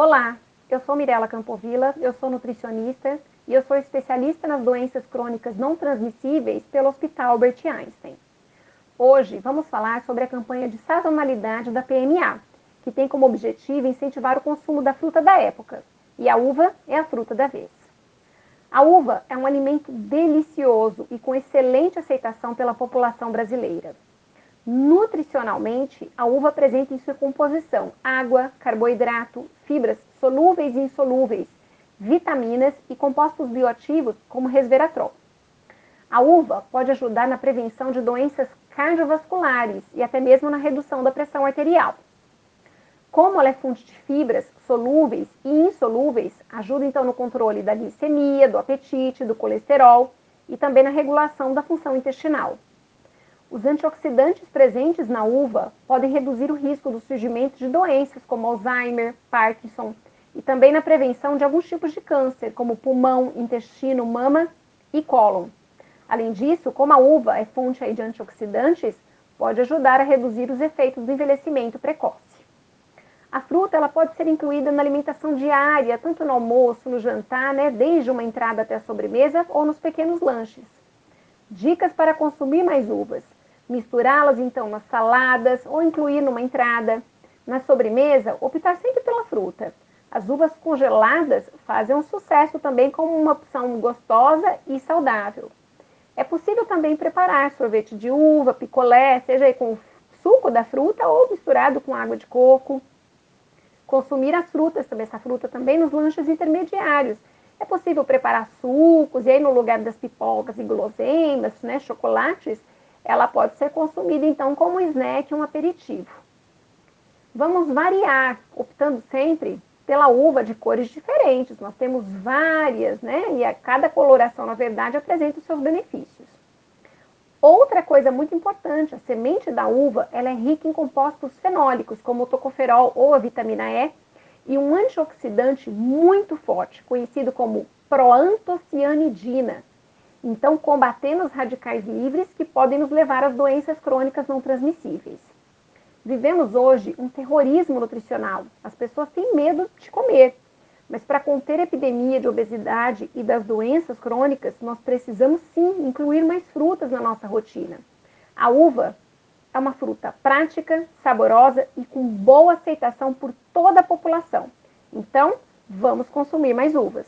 Olá, eu sou Mirela Campovilla, eu sou nutricionista e eu sou especialista nas doenças crônicas não transmissíveis pelo Hospital Albert Einstein. Hoje vamos falar sobre a campanha de sazonalidade da PMA, que tem como objetivo incentivar o consumo da fruta da época, e a uva é a fruta da vez. A uva é um alimento delicioso e com excelente aceitação pela população brasileira. Nutricionalmente, a uva apresenta em sua composição água, carboidrato, fibras solúveis e insolúveis, vitaminas e compostos bioativos como resveratrol. A uva pode ajudar na prevenção de doenças cardiovasculares e até mesmo na redução da pressão arterial. Como ela é fonte de fibras solúveis e insolúveis, ajuda então no controle da glicemia, do apetite, do colesterol e também na regulação da função intestinal. Os antioxidantes presentes na uva podem reduzir o risco do surgimento de doenças como Alzheimer, Parkinson e também na prevenção de alguns tipos de câncer, como pulmão, intestino, mama e cólon. Além disso, como a uva é fonte de antioxidantes, pode ajudar a reduzir os efeitos do envelhecimento precoce. A fruta ela pode ser incluída na alimentação diária, tanto no almoço, no jantar, né, desde uma entrada até a sobremesa ou nos pequenos lanches. Dicas para consumir mais uvas misturá-las então nas saladas ou incluir numa entrada. Na sobremesa, optar sempre pela fruta. As uvas congeladas fazem um sucesso também como uma opção gostosa e saudável. É possível também preparar sorvete de uva, picolé, seja com suco da fruta ou misturado com água de coco. Consumir as frutas, também essa fruta também nos lanches intermediários. É possível preparar sucos e aí no lugar das pipocas e guloseimas, né, chocolates, ela pode ser consumida então como snack, um aperitivo. Vamos variar, optando sempre pela uva de cores diferentes. Nós temos várias, né? E a cada coloração, na verdade, apresenta os seus benefícios. Outra coisa muito importante, a semente da uva, ela é rica em compostos fenólicos, como o tocoferol ou a vitamina E, e um antioxidante muito forte, conhecido como proantocianidina, então combatendo os radicais livres que podem nos levar às doenças crônicas não transmissíveis. Vivemos hoje um terrorismo nutricional. As pessoas têm medo de comer. Mas para conter a epidemia de obesidade e das doenças crônicas, nós precisamos sim incluir mais frutas na nossa rotina. A uva é uma fruta prática, saborosa e com boa aceitação por toda a população. Então, vamos consumir mais uvas.